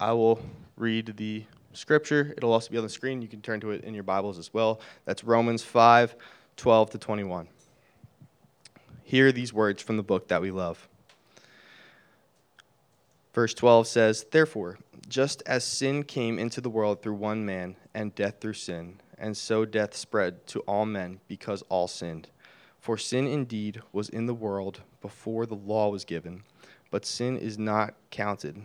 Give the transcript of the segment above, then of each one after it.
I will read the scripture. It'll also be on the screen. You can turn to it in your Bibles as well. That's Romans 5 12 to 21. Hear these words from the book that we love. Verse 12 says, Therefore, just as sin came into the world through one man, and death through sin, and so death spread to all men because all sinned. For sin indeed was in the world before the law was given, but sin is not counted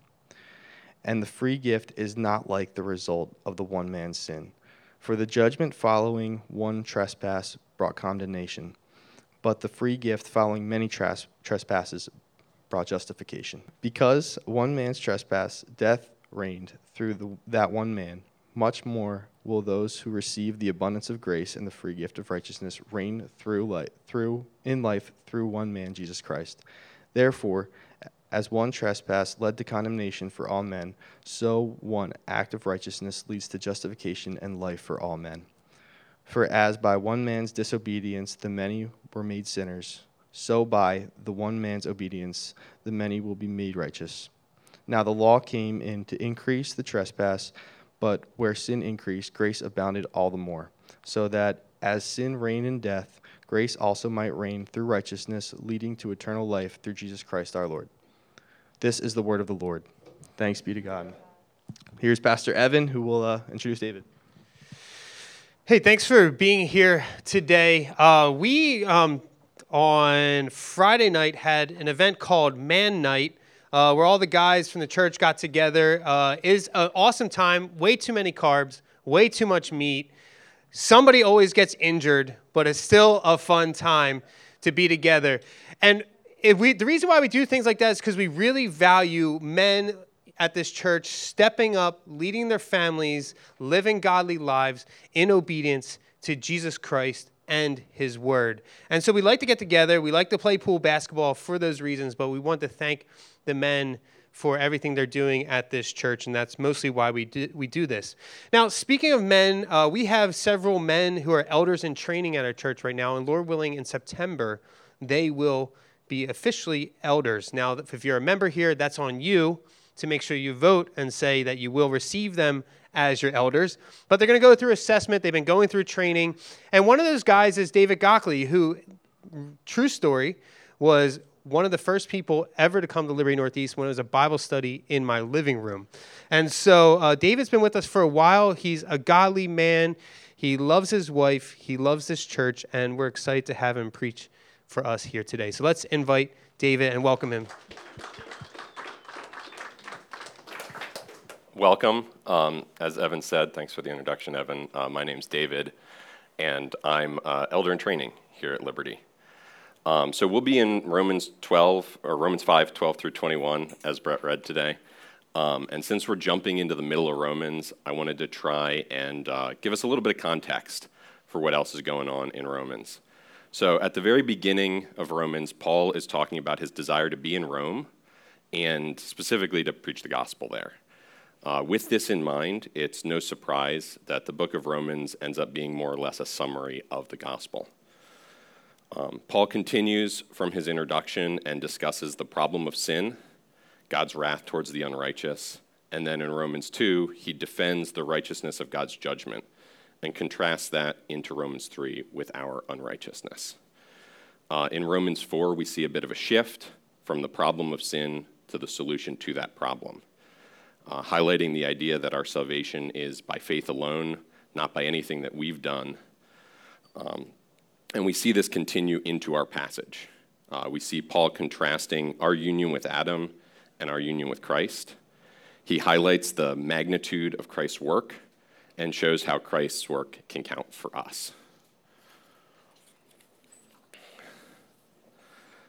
And the free gift is not like the result of the one man's sin. For the judgment following one trespass brought condemnation, but the free gift following many tres- trespasses brought justification. Because one man's trespass, death reigned through the, that one man, much more will those who receive the abundance of grace and the free gift of righteousness reign through through in life through one man Jesus Christ. Therefore, as one trespass led to condemnation for all men, so one act of righteousness leads to justification and life for all men. For as by one man's disobedience the many were made sinners, so by the one man's obedience the many will be made righteous. Now the law came in to increase the trespass, but where sin increased, grace abounded all the more, so that as sin reigned in death, grace also might reign through righteousness, leading to eternal life through Jesus Christ our Lord. This is the word of the Lord. Thanks be to God. Here's Pastor Evan, who will uh, introduce David. Hey, thanks for being here today. Uh, we, um, on Friday night, had an event called Man Night. Uh, where all the guys from the church got together. Uh, is an awesome time. Way too many carbs, way too much meat. Somebody always gets injured, but it's still a fun time to be together. And we, the reason why we do things like that is because we really value men at this church stepping up, leading their families, living godly lives in obedience to Jesus Christ and his word. And so we like to get together, we like to play pool basketball for those reasons, but we want to thank the men for everything they're doing at this church, and that's mostly why we do, we do this. Now, speaking of men, uh, we have several men who are elders in training at our church right now, and Lord willing, in September, they will be officially elders. Now, if you're a member here, that's on you to make sure you vote and say that you will receive them as your elders. But they're going to go through assessment. They've been going through training. And one of those guys is David Gockley, who, true story, was one of the first people ever to come to Liberty Northeast when it was a Bible study in my living room. And so uh, David's been with us for a while. He's a godly man. He loves his wife. He loves this church. And we're excited to have him preach for us here today. So let's invite David and welcome him. Welcome. Um, as Evan said, thanks for the introduction, Evan. Uh, my name's David, and I'm uh, elder in training here at Liberty. Um, so we'll be in Romans 12 or Romans 5, 12 through 21, as Brett read today. Um, and since we're jumping into the middle of Romans, I wanted to try and uh, give us a little bit of context for what else is going on in Romans. So, at the very beginning of Romans, Paul is talking about his desire to be in Rome and specifically to preach the gospel there. Uh, with this in mind, it's no surprise that the book of Romans ends up being more or less a summary of the gospel. Um, Paul continues from his introduction and discusses the problem of sin, God's wrath towards the unrighteous, and then in Romans 2, he defends the righteousness of God's judgment and contrast that into Romans 3 with our unrighteousness. Uh, in Romans 4, we see a bit of a shift from the problem of sin to the solution to that problem, uh, highlighting the idea that our salvation is by faith alone, not by anything that we've done. Um, and we see this continue into our passage. Uh, we see Paul contrasting our union with Adam and our union with Christ. He highlights the magnitude of Christ's work and shows how Christ's work can count for us.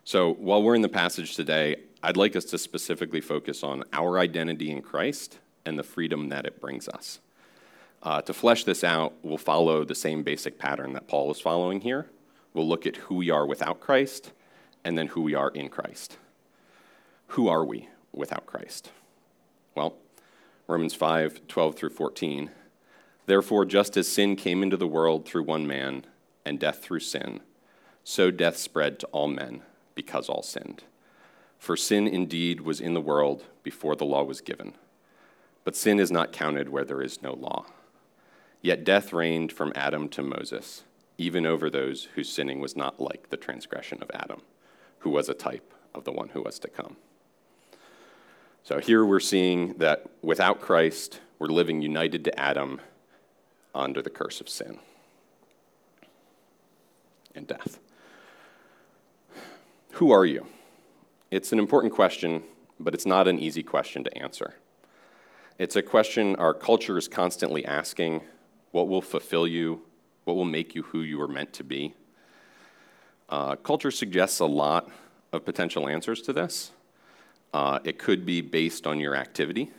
So, while we're in the passage today, I'd like us to specifically focus on our identity in Christ and the freedom that it brings us. Uh, to flesh this out, we'll follow the same basic pattern that Paul is following here. We'll look at who we are without Christ and then who we are in Christ. Who are we without Christ? Well, Romans 5 12 through 14. Therefore, just as sin came into the world through one man, and death through sin, so death spread to all men because all sinned. For sin indeed was in the world before the law was given, but sin is not counted where there is no law. Yet death reigned from Adam to Moses, even over those whose sinning was not like the transgression of Adam, who was a type of the one who was to come. So here we're seeing that without Christ, we're living united to Adam under the curse of sin and death. Who are you? It's an important question, but it's not an easy question to answer. It's a question our culture is constantly asking what will fulfill you? What will make you who you are meant to be? Uh, culture suggests a lot of potential answers to this. Uh, it could be based on your activity.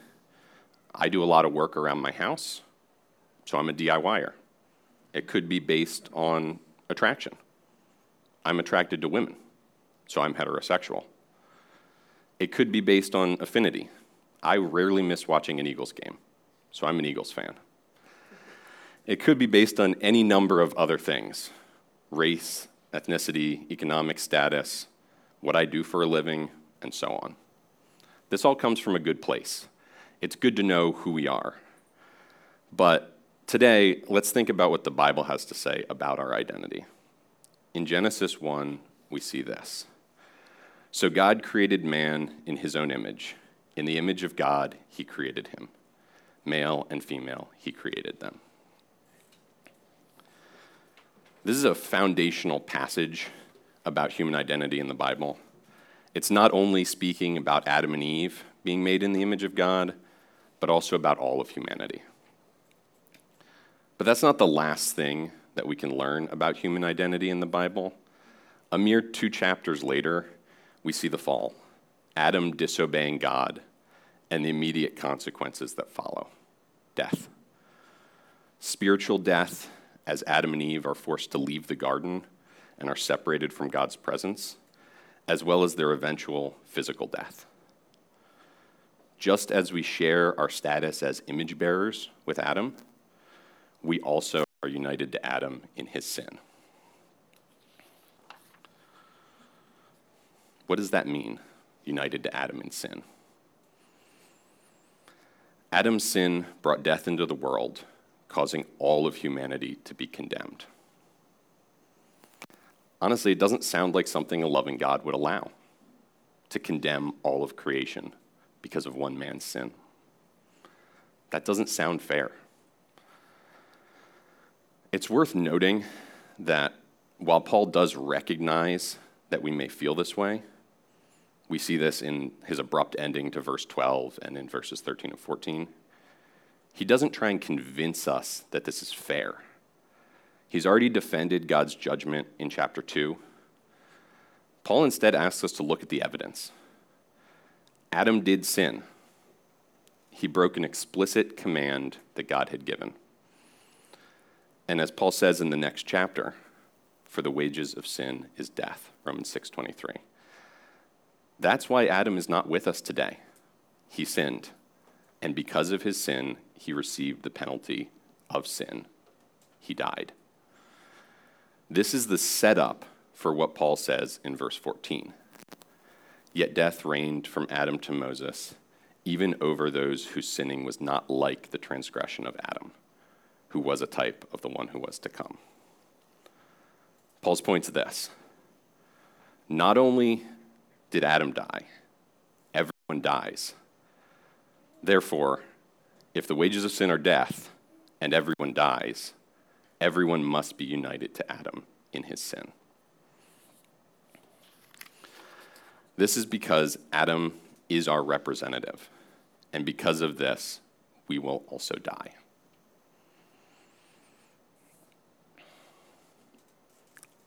I do a lot of work around my house, so I'm a DIYer. It could be based on attraction. I'm attracted to women, so I'm heterosexual. It could be based on affinity. I rarely miss watching an Eagles game, so I'm an Eagles fan. It could be based on any number of other things race, ethnicity, economic status, what I do for a living, and so on. This all comes from a good place. It's good to know who we are. But today, let's think about what the Bible has to say about our identity. In Genesis 1, we see this. So God created man in his own image. In the image of God, he created him. Male and female, he created them. This is a foundational passage about human identity in the Bible. It's not only speaking about Adam and Eve being made in the image of God, but also about all of humanity. But that's not the last thing that we can learn about human identity in the Bible. A mere two chapters later, we see the fall Adam disobeying God and the immediate consequences that follow death. Spiritual death as Adam and Eve are forced to leave the garden and are separated from God's presence, as well as their eventual physical death. Just as we share our status as image bearers with Adam, we also are united to Adam in his sin. What does that mean, united to Adam in sin? Adam's sin brought death into the world causing all of humanity to be condemned. Honestly, it doesn't sound like something a loving God would allow to condemn all of creation because of one man's sin. That doesn't sound fair. It's worth noting that while Paul does recognize that we may feel this way, we see this in his abrupt ending to verse 12 and in verses 13 and 14 he doesn't try and convince us that this is fair. He's already defended God's judgment in chapter 2. Paul instead asks us to look at the evidence. Adam did sin. He broke an explicit command that God had given. And as Paul says in the next chapter, for the wages of sin is death, Romans 6:23. That's why Adam is not with us today. He sinned, and because of his sin, he received the penalty of sin. He died. This is the setup for what Paul says in verse 14. Yet death reigned from Adam to Moses, even over those whose sinning was not like the transgression of Adam, who was a type of the one who was to come. Paul's point to this not only did Adam die, everyone dies. Therefore, if the wages of sin are death and everyone dies, everyone must be united to Adam in his sin. This is because Adam is our representative, and because of this, we will also die.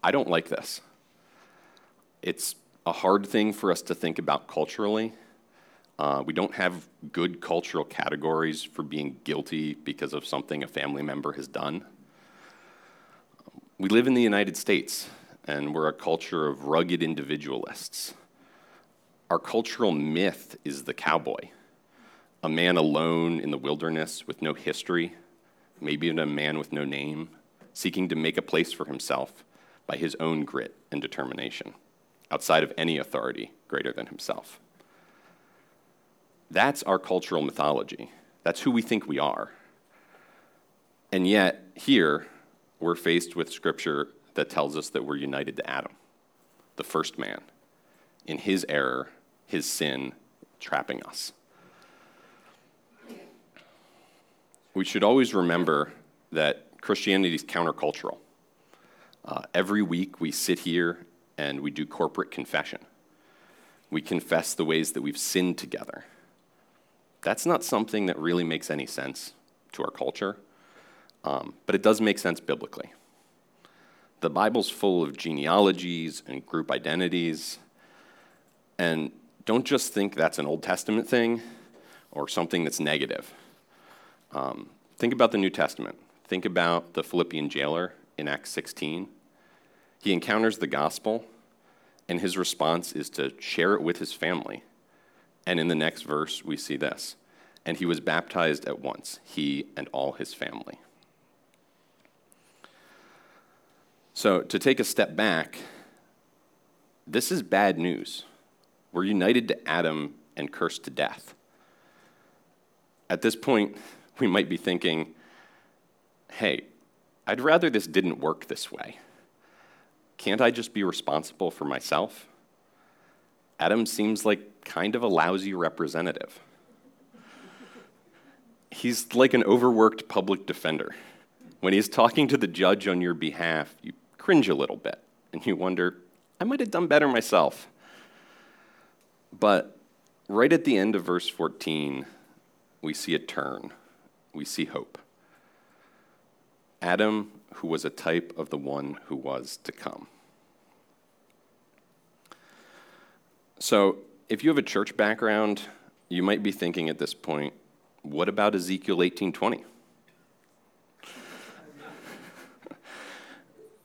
I don't like this. It's a hard thing for us to think about culturally Uh, we don't have good cultural categories for being guilty because of something a family member has done. We live in the United States, and we're a culture of rugged individualists. Our cultural myth is the cowboy, a man alone in the wilderness with no history, maybe even a man with no name, seeking to make a place for himself by his own grit and determination, outside of any authority greater than himself. That's our cultural mythology. That's who we think we are. And yet, here, we're faced with scripture that tells us that we're united to Adam, the first man, in his error, his sin, trapping us. We should always remember that Christianity is countercultural. Uh, every week we sit here and we do corporate confession. We confess the ways that we've sinned together. That's not something that really makes any sense to our culture, um, but it does make sense biblically. The Bible's full of genealogies and group identities, and don't just think that's an Old Testament thing or something that's negative. Um, think about the New Testament. Think about the Philippian jailer in Acts 16. He encounters the gospel, and his response is to share it with his family. And in the next verse, we see this and he was baptized at once, he and all his family. So, to take a step back, this is bad news. We're united to Adam and cursed to death. At this point, we might be thinking, hey, I'd rather this didn't work this way. Can't I just be responsible for myself? Adam seems like kind of a lousy representative. He's like an overworked public defender. When he's talking to the judge on your behalf, you cringe a little bit and you wonder, I might have done better myself. But right at the end of verse 14, we see a turn, we see hope. Adam, who was a type of the one who was to come. So, if you have a church background, you might be thinking at this point, what about Ezekiel 18:20?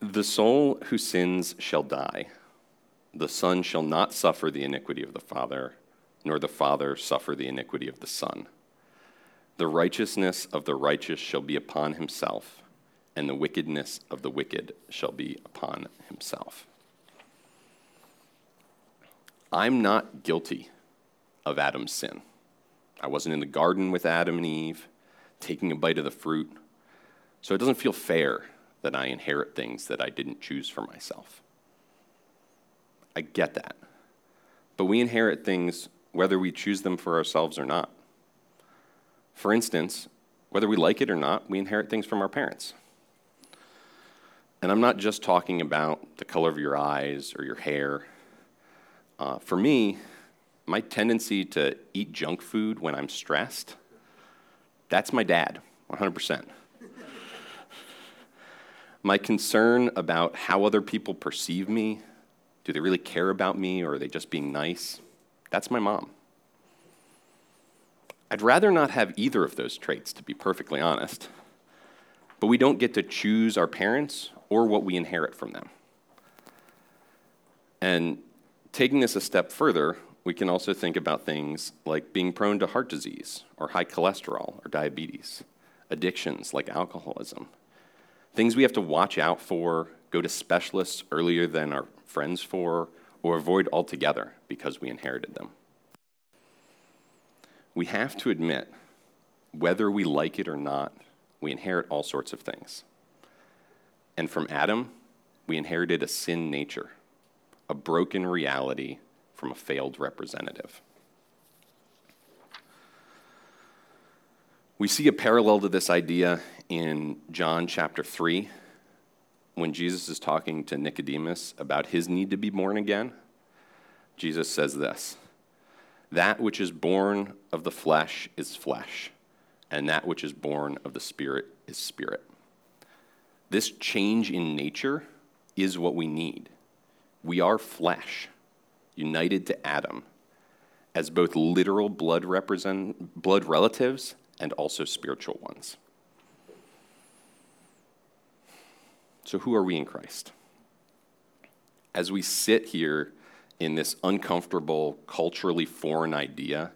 the soul who sins shall die. The son shall not suffer the iniquity of the father, nor the father suffer the iniquity of the son. The righteousness of the righteous shall be upon himself, and the wickedness of the wicked shall be upon himself. I'm not guilty of Adam's sin. I wasn't in the garden with Adam and Eve, taking a bite of the fruit. So it doesn't feel fair that I inherit things that I didn't choose for myself. I get that. But we inherit things whether we choose them for ourselves or not. For instance, whether we like it or not, we inherit things from our parents. And I'm not just talking about the color of your eyes or your hair. Uh, for me, my tendency to eat junk food when I'm stressed, that's my dad, 100%. my concern about how other people perceive me, do they really care about me or are they just being nice? That's my mom. I'd rather not have either of those traits, to be perfectly honest. But we don't get to choose our parents or what we inherit from them. And taking this a step further, we can also think about things like being prone to heart disease or high cholesterol or diabetes, addictions like alcoholism, things we have to watch out for, go to specialists earlier than our friends for, or avoid altogether because we inherited them. We have to admit, whether we like it or not, we inherit all sorts of things. And from Adam, we inherited a sin nature, a broken reality from a failed representative. We see a parallel to this idea in John chapter 3 when Jesus is talking to Nicodemus about his need to be born again. Jesus says this That which is born of the flesh is flesh, and that which is born of the Spirit is spirit. This change in nature is what we need. We are flesh united to Adam. as both literal blood, represent, blood relatives and also spiritual ones. So, who are we in Christ? As we sit here in this uncomfortable, culturally foreign idea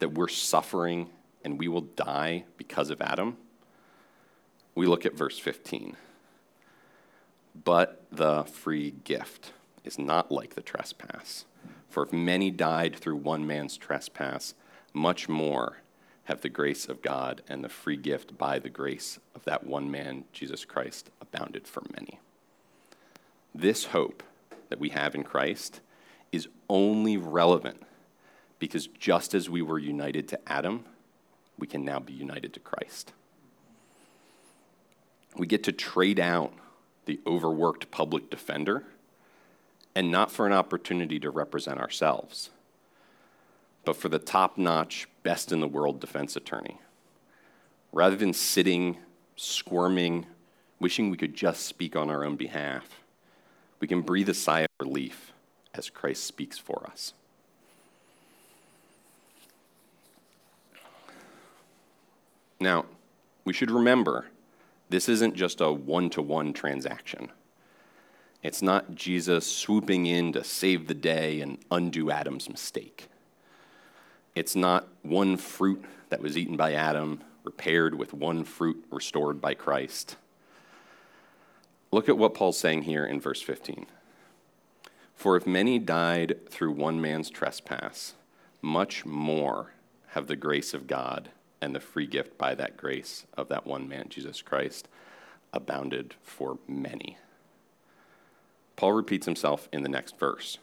that we're suffering and we will die because of Adam, we look at verse 15. But the free gift is not like the trespass. For if many died through one man's trespass, much more have the grace of God and the free gift by the grace of that one man, Jesus Christ, abounded for many. This hope that we have in Christ is only relevant because just as we were united to Adam, we can now be united to Christ. We get to trade out the overworked public defender and not for an opportunity to represent ourselves, but for the top notch, best in the world defense attorney. Rather than sitting, squirming, wishing we could just speak on our own behalf, we can breathe a sigh of relief as Christ speaks for us. Now, we should remember this isn't just a one to one transaction. It's not Jesus swooping in to save the day and undo Adam's mistake. It's not one fruit that was eaten by Adam repaired with one fruit restored by Christ. Look at what Paul's saying here in verse 15. For if many died through one man's trespass, much more have the grace of God and the free gift by that grace of that one man, Jesus Christ, abounded for many. Paul repeats himself in the next verse.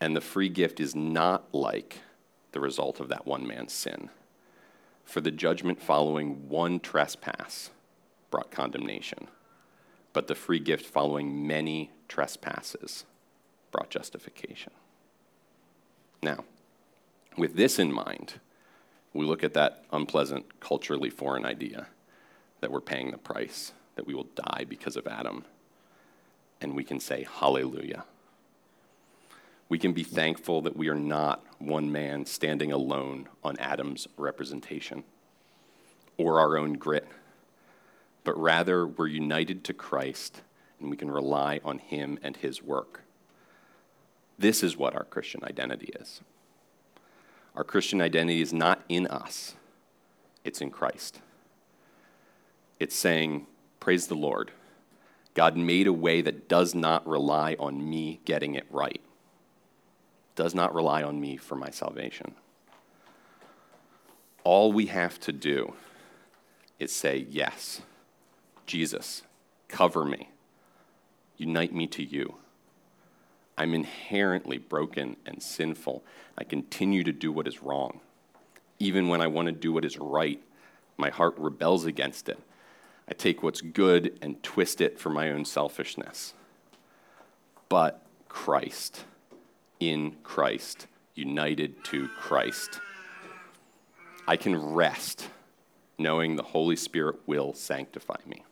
And the free gift is not like the result of that one man's sin. For the judgment following one trespass brought condemnation, but the free gift following many trespasses brought justification. Now, with this in mind, we look at that unpleasant, culturally foreign idea that we're paying the price, that we will die because of Adam, and we can say, Hallelujah. We can be thankful that we are not one man standing alone on Adam's representation or our own grit, but rather we're united to Christ and we can rely on him and his work. This is what our Christian identity is. Our Christian identity is not in us, it's in Christ. It's saying, Praise the Lord. God made a way that does not rely on me getting it right, does not rely on me for my salvation. All we have to do is say, Yes, Jesus, cover me, unite me to you. I'm inherently broken and sinful. I continue to do what is wrong. Even when I want to do what is right, my heart rebels against it. I take what's good and twist it for my own selfishness. But Christ, in Christ, united to Christ, I can rest knowing the Holy Spirit will sanctify me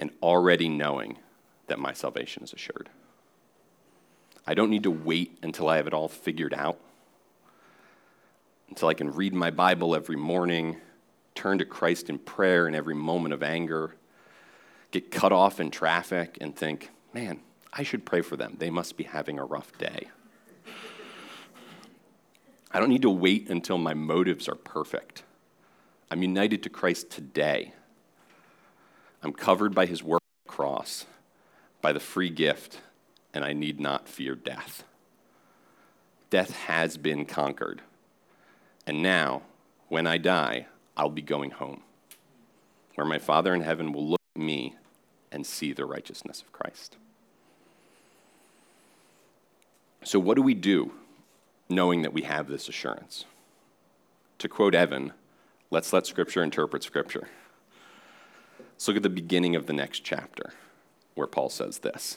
and already knowing that my salvation is assured. I don't need to wait until I have it all figured out, until I can read my Bible every morning, turn to Christ in prayer in every moment of anger, get cut off in traffic, and think, man, I should pray for them. They must be having a rough day. I don't need to wait until my motives are perfect. I'm united to Christ today. I'm covered by his work on the cross, by the free gift and I need not fear death. Death has been conquered. And now, when I die, I'll be going home, where my Father in heaven will look at me and see the righteousness of Christ. So, what do we do knowing that we have this assurance? To quote Evan, let's let Scripture interpret Scripture. Let's look at the beginning of the next chapter, where Paul says this.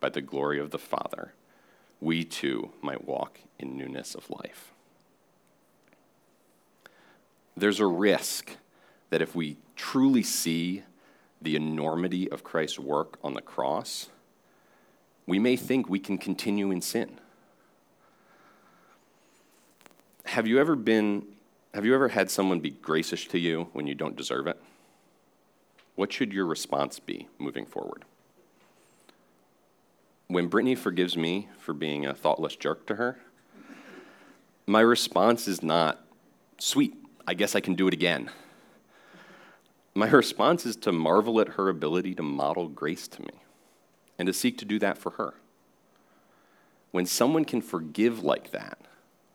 by the glory of the Father, we too might walk in newness of life. There's a risk that if we truly see the enormity of Christ's work on the cross, we may think we can continue in sin. Have you ever been have you ever had someone be gracious to you when you don't deserve it? What should your response be moving forward? When Brittany forgives me for being a thoughtless jerk to her, my response is not, sweet, I guess I can do it again. My response is to marvel at her ability to model grace to me and to seek to do that for her. When someone can forgive like that,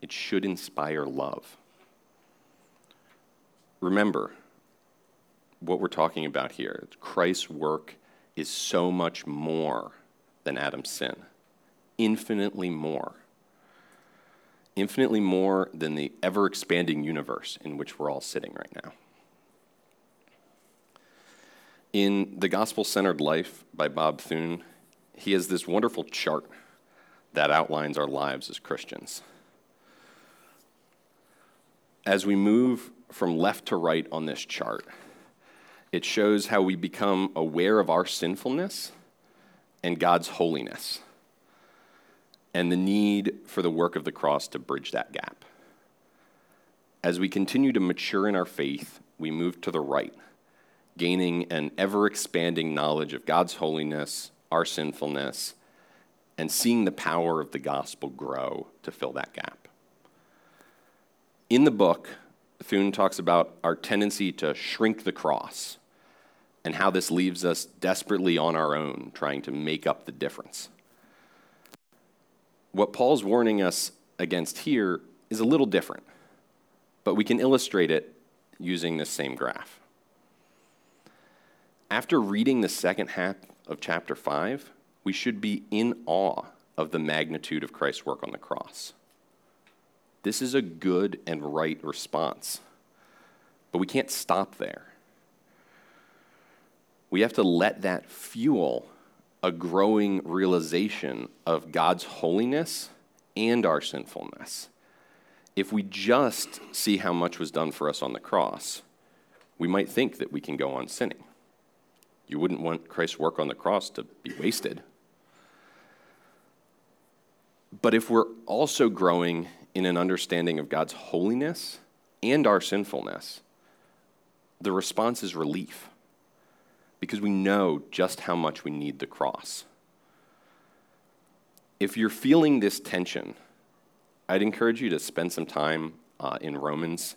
it should inspire love. Remember what we're talking about here. Christ's work is so much more than Adam's sin, infinitely more. Infinitely more than the ever expanding universe in which we're all sitting right now. In The Gospel Centered Life by Bob Thune, he has this wonderful chart that outlines our lives as Christians. As we move from left to right on this chart, it shows how we become aware of our sinfulness and God's holiness and the need for the work of the cross to bridge that gap. As we continue to mature in our faith, we move to the right, gaining an ever expanding knowledge of God's holiness our sinfulness, and seeing the power of the gospel grow to fill that gap. In the book, Thune talks about our tendency to shrink the cross and how this leaves us desperately on our own, trying to make up the difference. What Paul's warning us against here is a little different, but we can illustrate it using this same graph. After reading the second half of chapter 5, we should be in awe of the magnitude of Christ's work on the cross. This is a good and right response. But we can't stop there. We have to let that fuel a growing realization of God's holiness and our sinfulness. If we just see how much was done for us on the cross, we might think that we can go on sinning. You wouldn't want Christ's work on the cross to be wasted. But if we're also growing in an understanding of God's holiness and our sinfulness, the response is relief because we know just how much we need the cross. If you're feeling this tension, I'd encourage you to spend some time uh, in Romans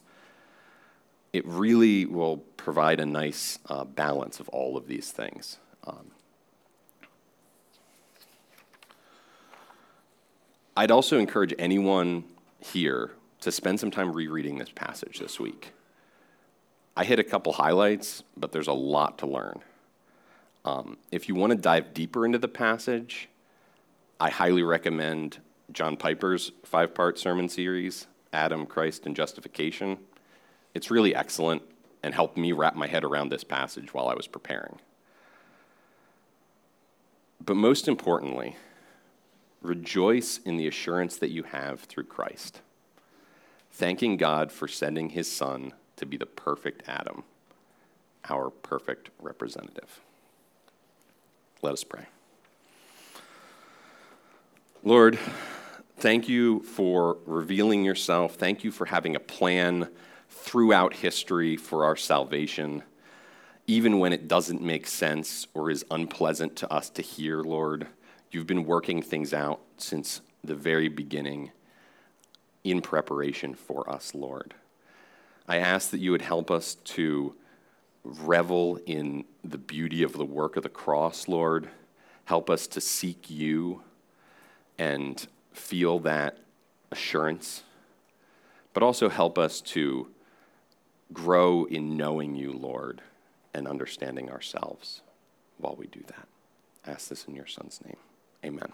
it really will provide a nice uh, balance of all of these things. Um, I'd also encourage anyone here to spend some time rereading this passage this week. I hit a couple highlights, but there's a lot to learn. Um, if you want to dive deeper into the passage, I highly recommend John Piper's five part sermon series, Adam, Christ, and Justification. It's really excellent and helped me wrap my head around this passage while I was preparing. But most importantly, rejoice in the assurance that you have through Christ, thanking God for sending his Son to be the perfect Adam, our perfect representative. Let us pray. Lord, thank you for revealing yourself. Thank you for having a plan throughout history for our salvation, even when it doesn't make sense or is unpleasant to us to hear, Lord. You've been working things out since the very beginning in preparation for us, Lord. I ask that you would help us to revel in the beauty of the work of the cross, Lord. Help us to seek you and feel that assurance, but also help us to grow in knowing you, Lord, and understanding ourselves while we do that. I ask this in your Son's name. Amen.